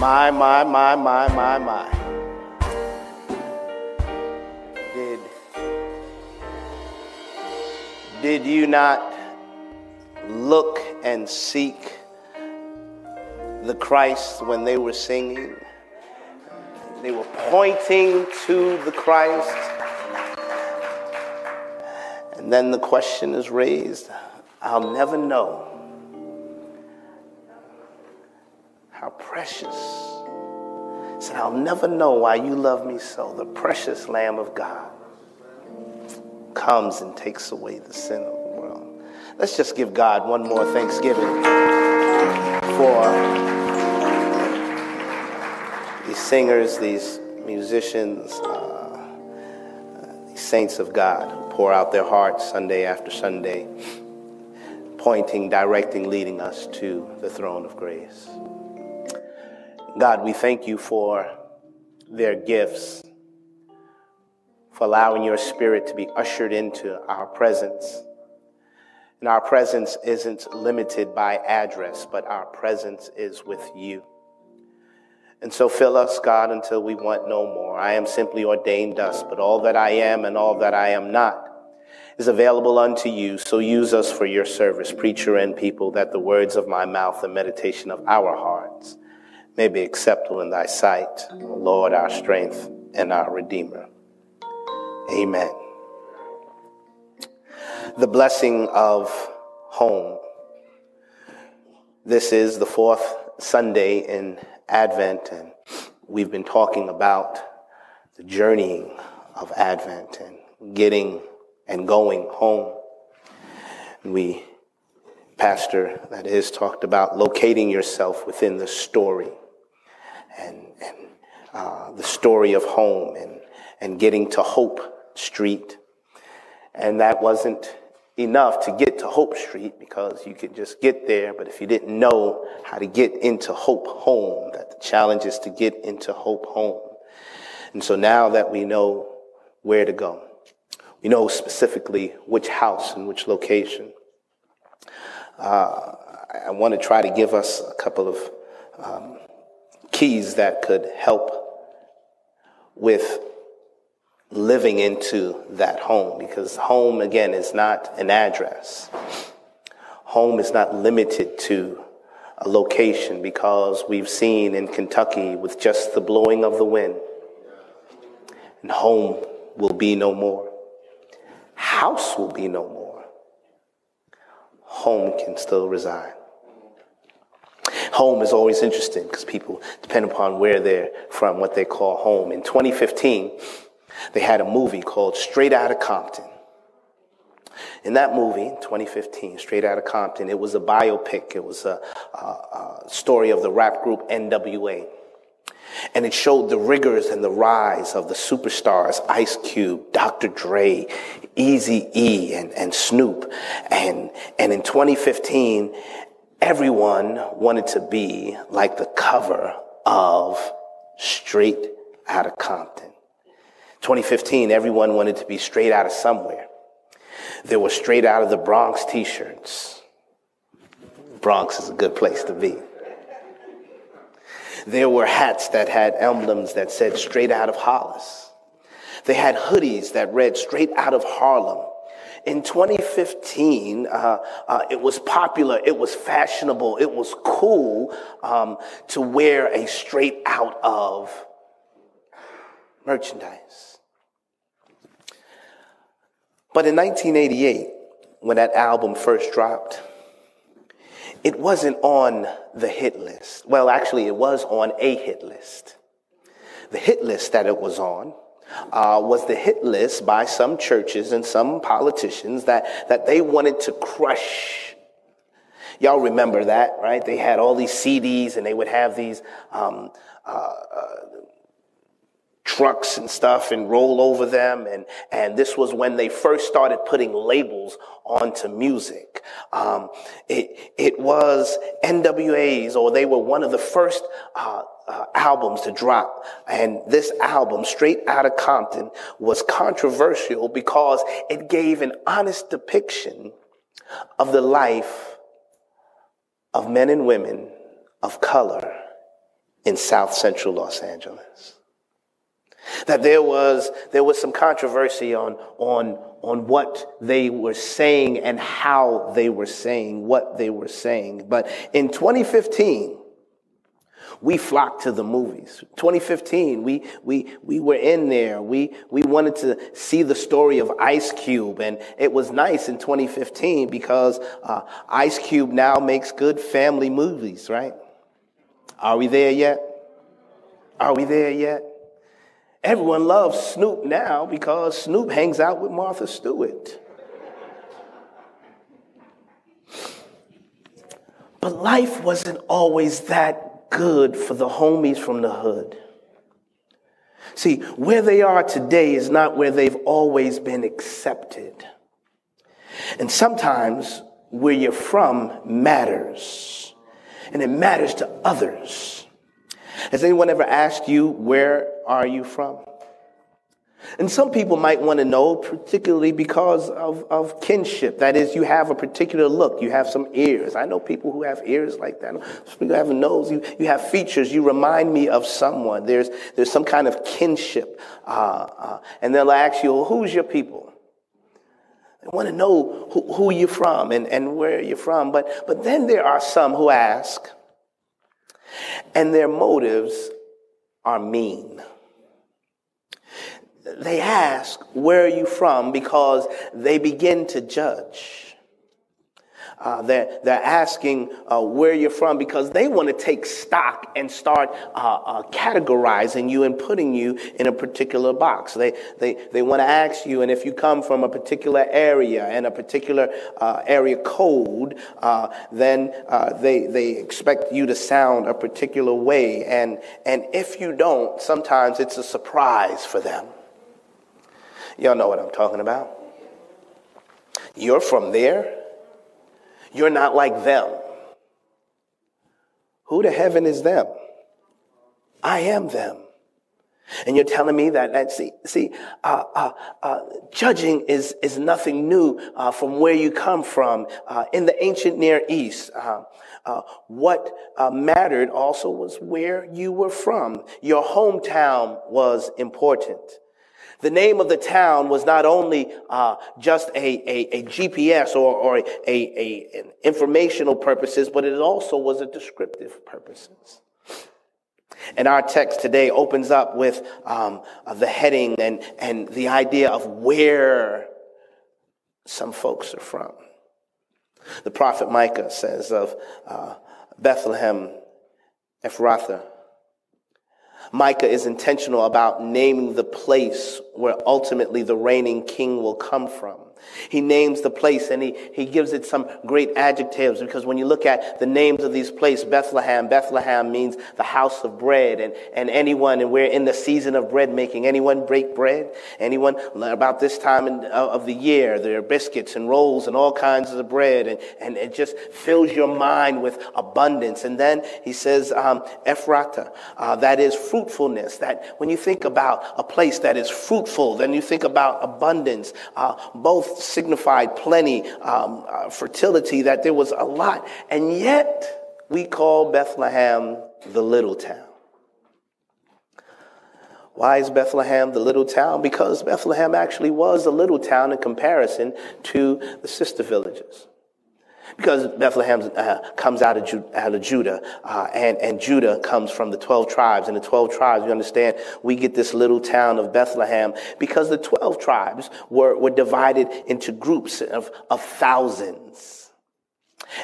My, my, my, my, my, my. Did, did you not look and seek the Christ when they were singing? They were pointing to the Christ. And then the question is raised I'll never know precious. Said, I'll never know why you love me so. The precious Lamb of God comes and takes away the sin of the world. Let's just give God one more thanksgiving for these singers, these musicians, uh, these saints of God who pour out their hearts Sunday after Sunday, pointing, directing, leading us to the throne of grace. God, we thank you for their gifts, for allowing your spirit to be ushered into our presence. And our presence isn't limited by address, but our presence is with you. And so fill us, God, until we want no more. I am simply ordained us, but all that I am and all that I am not is available unto you. So use us for your service, preacher and people, that the words of my mouth and meditation of our hearts may be acceptable in thy sight, Lord, our strength and our Redeemer. Amen. The blessing of home. This is the fourth Sunday in Advent, and we've been talking about the journeying of Advent and getting and going home. We, Pastor, that is, talked about locating yourself within the story and, and uh, the story of home and, and getting to Hope Street. And that wasn't enough to get to Hope Street because you could just get there, but if you didn't know how to get into Hope Home, that the challenge is to get into Hope Home. And so now that we know where to go, we know specifically which house and which location. Uh, I want to try to give us a couple of um, keys that could help with living into that home because home again is not an address. Home is not limited to a location because we've seen in Kentucky with just the blowing of the wind and home will be no more. House will be no more. Home can still reside. Home is always interesting because people depend upon where they're from, what they call home. In 2015, they had a movie called Straight Outta Compton. In that movie, 2015, Straight Outta Compton, it was a biopic. It was a, a, a story of the rap group NWA. And it showed the rigors and the rise of the superstars, Ice Cube, Dr. Dre, Easy E, and, and Snoop. And, and in 2015, everyone wanted to be like the cover of Straight Outta Compton. 2015, everyone wanted to be straight out of somewhere. There were straight out of the Bronx t-shirts. Bronx is a good place to be. There were hats that had emblems that said straight out of Hollis. They had hoodies that read straight out of Harlem in 2015, uh, uh, it was popular, it was fashionable, it was cool um, to wear a straight out of merchandise. But in 1988, when that album first dropped, it wasn't on the hit list. Well, actually, it was on a hit list. The hit list that it was on uh, was the hit list by some churches and some politicians that, that they wanted to crush. Y'all remember that, right? They had all these CDs and they would have these um, uh, uh, trucks and stuff and roll over them. And, and this was when they first started putting labels onto music. Um, it, it was NWAs, or they were one of the first uh, uh, albums to drop. And this album, Straight Outta Compton, was controversial because it gave an honest depiction of the life of men and women of color in South Central Los Angeles. That there was, there was some controversy on, on, on what they were saying and how they were saying what they were saying. But in 2015, we flocked to the movies. 2015, we, we, we were in there. We, we wanted to see the story of Ice Cube. And it was nice in 2015 because uh, Ice Cube now makes good family movies, right? Are we there yet? Are we there yet? Everyone loves Snoop now because Snoop hangs out with Martha Stewart. But life wasn't always that good for the homies from the hood. See, where they are today is not where they've always been accepted. And sometimes where you're from matters, and it matters to others. Has anyone ever asked you, where are you from? And some people might want to know, particularly because of, of kinship. That is, you have a particular look. You have some ears. I know people who have ears like that. Some people have a nose. You, you have features. You remind me of someone. There's, there's some kind of kinship. Uh, uh, and they'll ask you, well, who's your people? They want to know who, who you're from and, and where you're from. But, but then there are some who ask, and their motives are mean. They ask, Where are you from? because they begin to judge. Uh, they're, they're asking uh, where you're from because they want to take stock and start uh, uh, categorizing you and putting you in a particular box. They, they, they want to ask you, and if you come from a particular area and a particular uh, area code, uh, then they, they expect you to sound a particular way. And, and if you don't, sometimes it's a surprise for them. Y'all know what I'm talking about. You're from there. You're not like them. Who to heaven is them? I am them. And you're telling me that, that see, see, uh, uh, uh, judging is, is nothing new uh, from where you come from. Uh, in the ancient Near East, uh, what mattered also was where you were from. Your hometown was important. The name of the town was not only uh, just a, a, a, GPS or, or a, a, informational purposes, but it also was a descriptive purposes. And our text today opens up with um, the heading and, and the idea of where some folks are from. The prophet Micah says of uh, Bethlehem, Ephrathah, Micah is intentional about naming the place where ultimately the reigning king will come from. He names the place and he, he gives it some great adjectives because when you look at the names of these places, Bethlehem, Bethlehem means the house of bread and, and anyone, and we're in the season of bread making. Anyone break bread? Anyone about this time in, uh, of the year, there are biscuits and rolls and all kinds of bread and, and it just fills your mind with abundance. And then he says, um, Ephrata, uh, that is fruitfulness. That when you think about a place that is fruitful, then you think about abundance, uh, both signified plenty, um, uh, fertility, that there was a lot. And yet, we call Bethlehem the little town. Why is Bethlehem the little town? Because Bethlehem actually was a little town in comparison to the sister villages because Bethlehem uh, comes out of, Ju- out of Judah, uh, and, and Judah comes from the 12 tribes. And the 12 tribes, you understand, we get this little town of Bethlehem because the 12 tribes were, were divided into groups of, of thousands.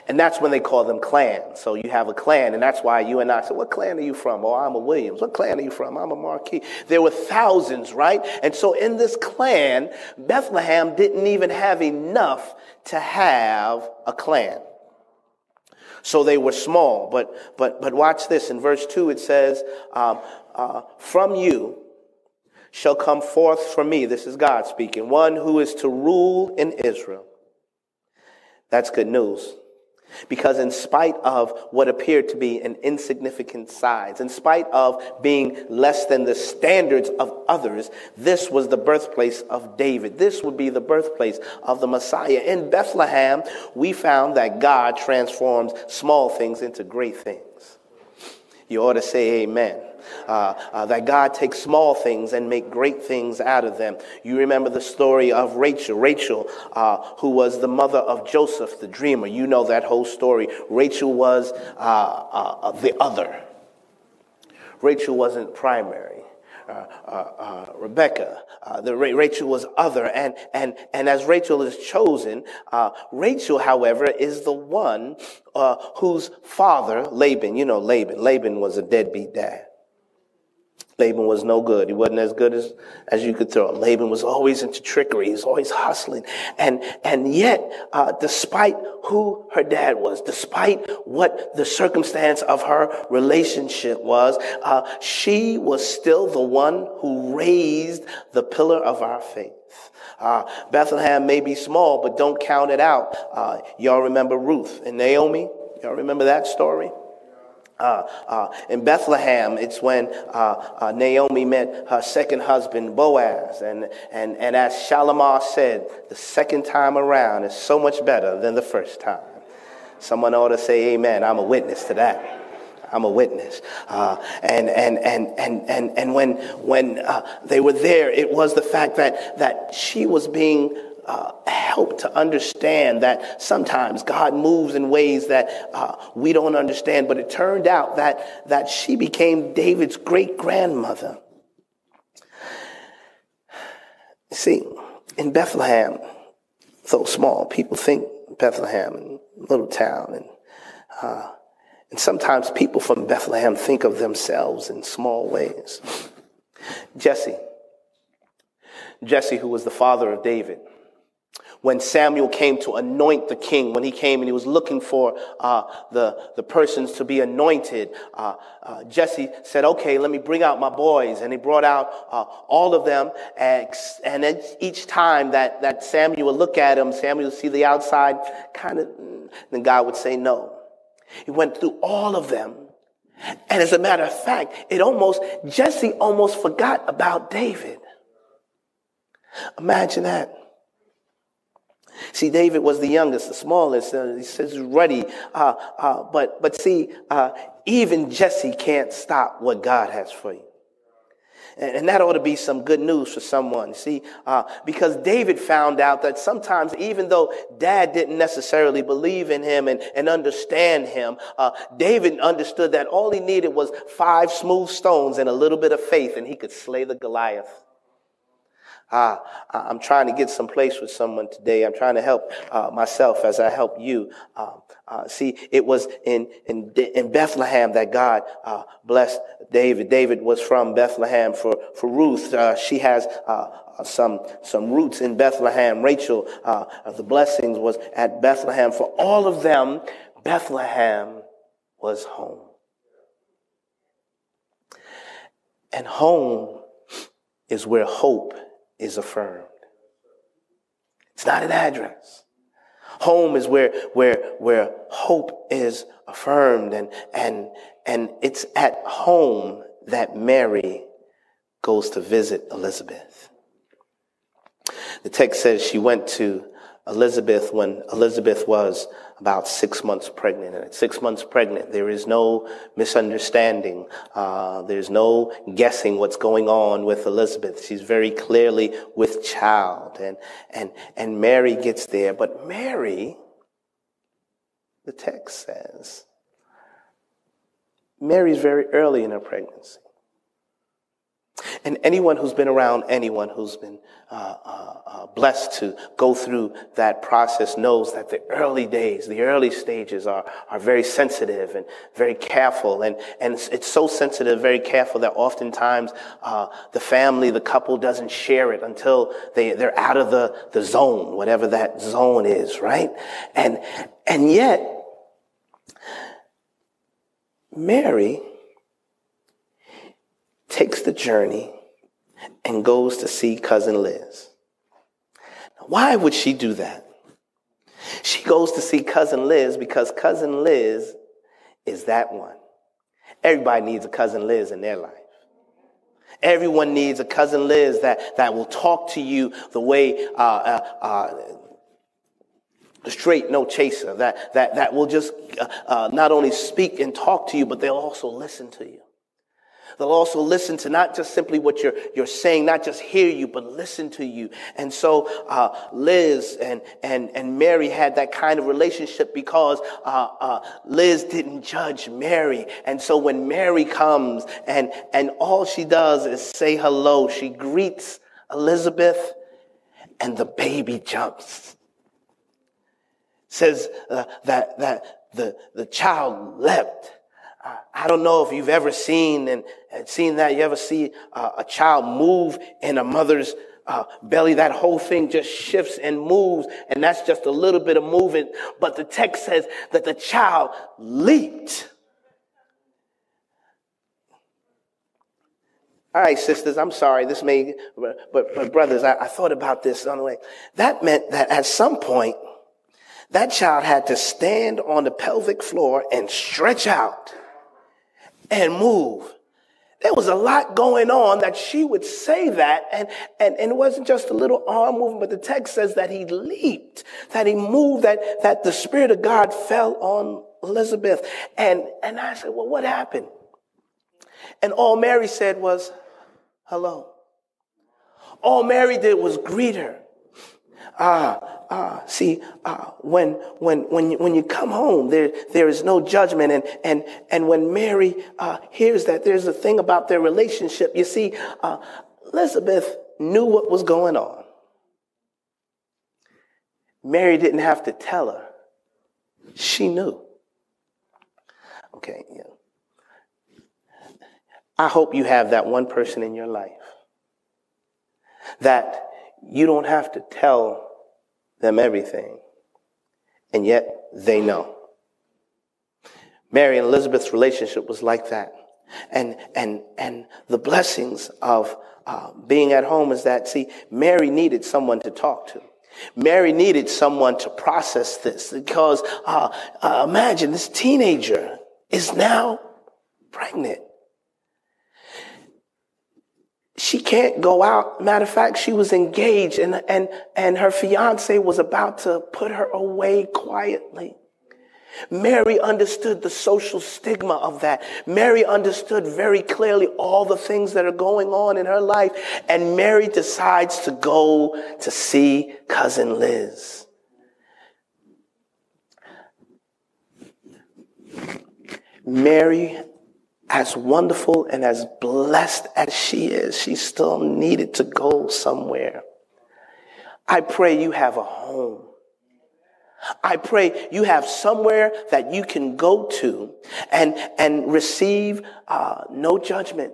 And that's when they call them clans. So you have a clan, and that's why you and I said, What clan are you from? Oh, I'm a Williams. What clan are you from? I'm a Marquis. There were thousands, right? And so in this clan, Bethlehem didn't even have enough to have a clan. So they were small. But, but, but watch this. In verse 2, it says, um, uh, From you shall come forth from me, this is God speaking, one who is to rule in Israel. That's good news. Because in spite of what appeared to be an insignificant size, in spite of being less than the standards of others, this was the birthplace of David. This would be the birthplace of the Messiah. In Bethlehem, we found that God transforms small things into great things. You ought to say amen. Uh, uh, that God takes small things and make great things out of them. You remember the story of Rachel, Rachel, uh, who was the mother of Joseph, the dreamer. You know that whole story. Rachel was uh, uh, the other. Rachel wasn't primary. Uh, uh, uh, Rebecca. the Rachel was other, and and and as Rachel is chosen, Rachel, however, is the one whose father Laban. You know Laban. Laban was a deadbeat dad. Laban was no good. He wasn't as good as, as you could throw him. Laban was always into trickery. He was always hustling. And, and yet, uh, despite who her dad was, despite what the circumstance of her relationship was, uh, she was still the one who raised the pillar of our faith. Uh, Bethlehem may be small, but don't count it out. Uh, y'all remember Ruth and Naomi? Y'all remember that story? Uh, uh, in Bethlehem, it's when uh, uh, Naomi met her second husband, Boaz. And, and, and as Shalamar said, the second time around is so much better than the first time. Someone ought to say amen. I'm a witness to that. I'm a witness. Uh, and, and, and, and, and, and when, when uh, they were there, it was the fact that, that she was being uh, help to understand that sometimes God moves in ways that uh, we don't understand. But it turned out that, that she became David's great grandmother. See, in Bethlehem, so small, people think Bethlehem, little town, and uh, and sometimes people from Bethlehem think of themselves in small ways. Jesse, Jesse, who was the father of David when Samuel came to anoint the king, when he came and he was looking for uh, the, the persons to be anointed, uh, uh, Jesse said, okay, let me bring out my boys. And he brought out uh, all of them. And, and each time that, that Samuel would look at him, Samuel would see the outside kind of, then God would say no. He went through all of them. And as a matter of fact, it almost, Jesse almost forgot about David. Imagine that. See, David was the youngest, the smallest. Uh, he says ready. Uh, uh, but, but see, uh, even Jesse can't stop what God has for you. And, and that ought to be some good news for someone. See, uh, because David found out that sometimes, even though dad didn't necessarily believe in him and, and understand him, uh, David understood that all he needed was five smooth stones and a little bit of faith, and he could slay the Goliath. Ah, I'm trying to get some place with someone today. I'm trying to help uh, myself as I help you. Uh, uh, see, it was in, in, in Bethlehem that God uh, blessed David. David was from Bethlehem for, for Ruth. Uh, she has uh, some, some roots in Bethlehem. Rachel, the blessings was at Bethlehem. For all of them, Bethlehem was home. And home is where hope is affirmed. It's not an address. Home is where, where, where hope is affirmed and, and, and it's at home that Mary goes to visit Elizabeth. The text says she went to Elizabeth when Elizabeth was about six months pregnant. And at six months pregnant, there is no misunderstanding. Uh, there's no guessing what's going on with Elizabeth. She's very clearly with child. And, and, and Mary gets there. But Mary, the text says, Mary's very early in her pregnancy. And anyone who's been around anyone who's been uh, uh, uh, blessed to go through that process knows that the early days, the early stages are, are very sensitive and very careful. And, and it's, so sensitive, very careful that oftentimes uh, the family, the couple doesn't share it until they, they're out of the, the zone, whatever that zone is, right? And, and yet, Mary, takes the journey and goes to see cousin Liz. Why would she do that? She goes to see cousin Liz because cousin Liz is that one. Everybody needs a cousin Liz in their life. Everyone needs a cousin Liz that, that will talk to you the way uh, uh, uh, the straight no chaser that, that, that will just uh, uh, not only speak and talk to you, but they'll also listen to you. They'll also listen to not just simply what you're, you're saying, not just hear you, but listen to you. And so, uh, Liz and, and, and Mary had that kind of relationship because, uh, uh, Liz didn't judge Mary. And so when Mary comes and, and all she does is say hello, she greets Elizabeth and the baby jumps. Says uh, that, that the, the child leapt I don't know if you've ever seen and seen that. You ever see a child move in a mother's uh, belly? That whole thing just shifts and moves, and that's just a little bit of movement. But the text says that the child leaped. All right, sisters, I'm sorry. This may, but, but brothers, I, I thought about this on the way. That meant that at some point, that child had to stand on the pelvic floor and stretch out and move. There was a lot going on that she would say that, and, and, and it wasn't just a little arm movement, but the text says that he leaped, that he moved, that, that the Spirit of God fell on Elizabeth. And, and I said, well, what happened? And all Mary said was, hello. All Mary did was greet her. Ah, ah, see, uh, when, when, when, you, when you come home, there, there is no judgment. And, and, and when Mary uh, hears that, there's a thing about their relationship. You see, uh, Elizabeth knew what was going on. Mary didn't have to tell her. She knew. Okay, yeah. I hope you have that one person in your life that you don't have to tell them everything, and yet they know. Mary and Elizabeth's relationship was like that. And, and, and the blessings of uh, being at home is that, see, Mary needed someone to talk to. Mary needed someone to process this because uh, uh, imagine this teenager is now pregnant she can't go out. Matter of fact, she was engaged and, and, and her fiance was about to put her away quietly. Mary understood the social stigma of that. Mary understood very clearly all the things that are going on in her life. And Mary decides to go to see cousin Liz. Mary as wonderful and as blessed as she is, she still needed to go somewhere. I pray you have a home. I pray you have somewhere that you can go to and, and receive uh, no judgment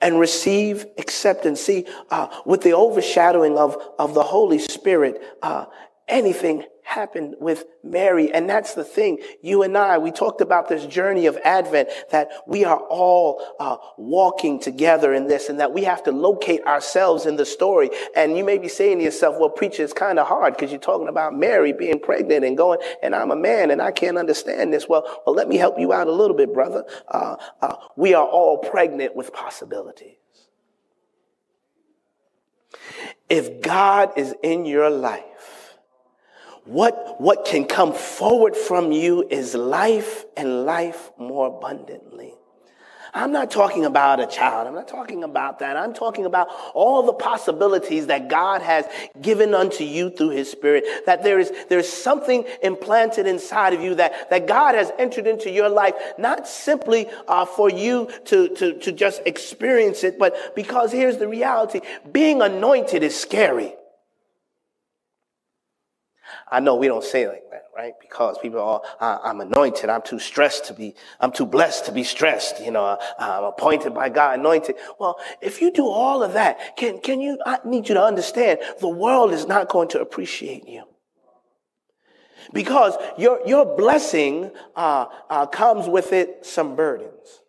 and receive acceptance. See, uh, with the overshadowing of, of the Holy Spirit, uh, anything happened with Mary. And that's the thing. You and I, we talked about this journey of Advent, that we are all uh, walking together in this and that we have to locate ourselves in the story. And you may be saying to yourself, well, preacher, it's kind of hard because you're talking about Mary being pregnant and going, and I'm a man and I can't understand this. Well, well, let me help you out a little bit, brother. Uh, uh, we are all pregnant with possibilities. If God is in your life, what, what can come forward from you is life and life more abundantly. I'm not talking about a child. I'm not talking about that. I'm talking about all the possibilities that God has given unto you through his spirit. That there is, there's something implanted inside of you that, that God has entered into your life, not simply uh, for you to, to, to just experience it, but because here's the reality. Being anointed is scary. I know we don't say like that, right? Because people are, I'm anointed. I'm too stressed to be, I'm too blessed to be stressed. You know, I'm appointed by God, anointed. Well, if you do all of that, can, can you, I need you to understand the world is not going to appreciate you. Because your, your blessing, uh, uh comes with it some burdens.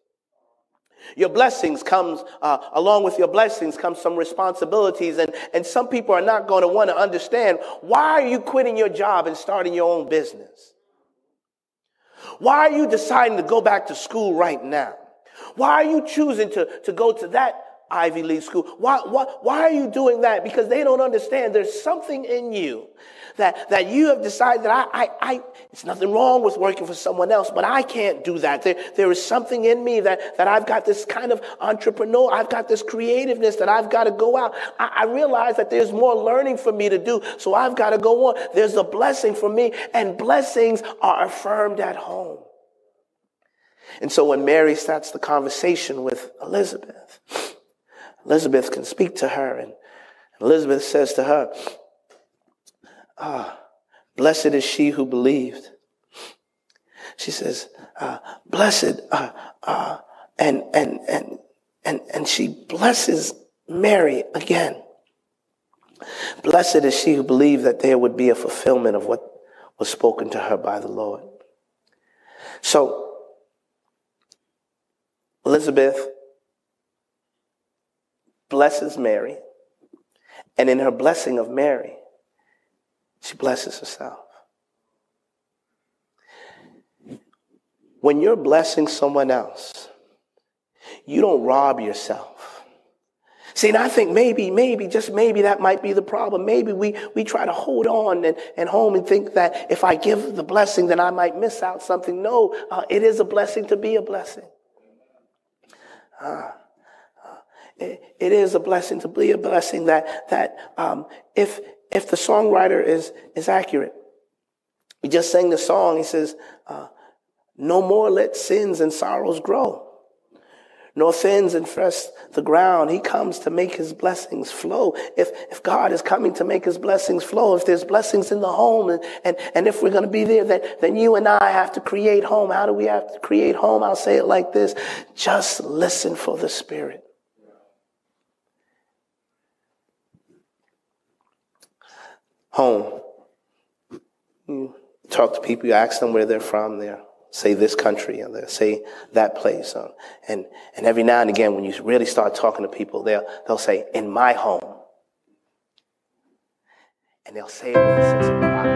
Your blessings comes, uh, along with your blessings comes some responsibilities. And, and some people are not going to want to understand why are you quitting your job and starting your own business? Why are you deciding to go back to school right now? Why are you choosing to, to go to that Ivy League school. Why, why, why are you doing that? Because they don't understand there's something in you that, that you have decided that I, I, I, it's nothing wrong with working for someone else, but I can't do that. There, there is something in me that, that I've got this kind of entrepreneur, I've got this creativeness that I've got to go out. I, I realize that there's more learning for me to do, so I've got to go on. There's a blessing for me, and blessings are affirmed at home. And so when Mary starts the conversation with Elizabeth, Elizabeth can speak to her, and Elizabeth says to her, Ah, blessed is she who believed. She says, uh, blessed, uh, uh, and, and, and, and, and she blesses Mary again. Blessed is she who believed that there would be a fulfillment of what was spoken to her by the Lord. So, Elizabeth blesses Mary, and in her blessing of Mary, she blesses herself. When you're blessing someone else, you don't rob yourself. See, and I think maybe, maybe, just maybe that might be the problem. Maybe we, we try to hold on and, and home and think that if I give the blessing, then I might miss out something. No, uh, it is a blessing to be a blessing. Uh, it, is a blessing to be a blessing that, that um, if, if the songwriter is, is accurate. We just sang the song. He says, uh, No more let sins and sorrows grow, nor sins infest the ground. He comes to make his blessings flow. If, if God is coming to make his blessings flow, if there's blessings in the home, and, and, and if we're going to be there, then, then you and I have to create home. How do we have to create home? I'll say it like this just listen for the Spirit. Home. You talk to people, you ask them where they're from, they say this country, and they'll say that place. Uh, and, and every now and again, when you really start talking to people, they'll, they'll say, in my home. And they'll say it with a sense of pride.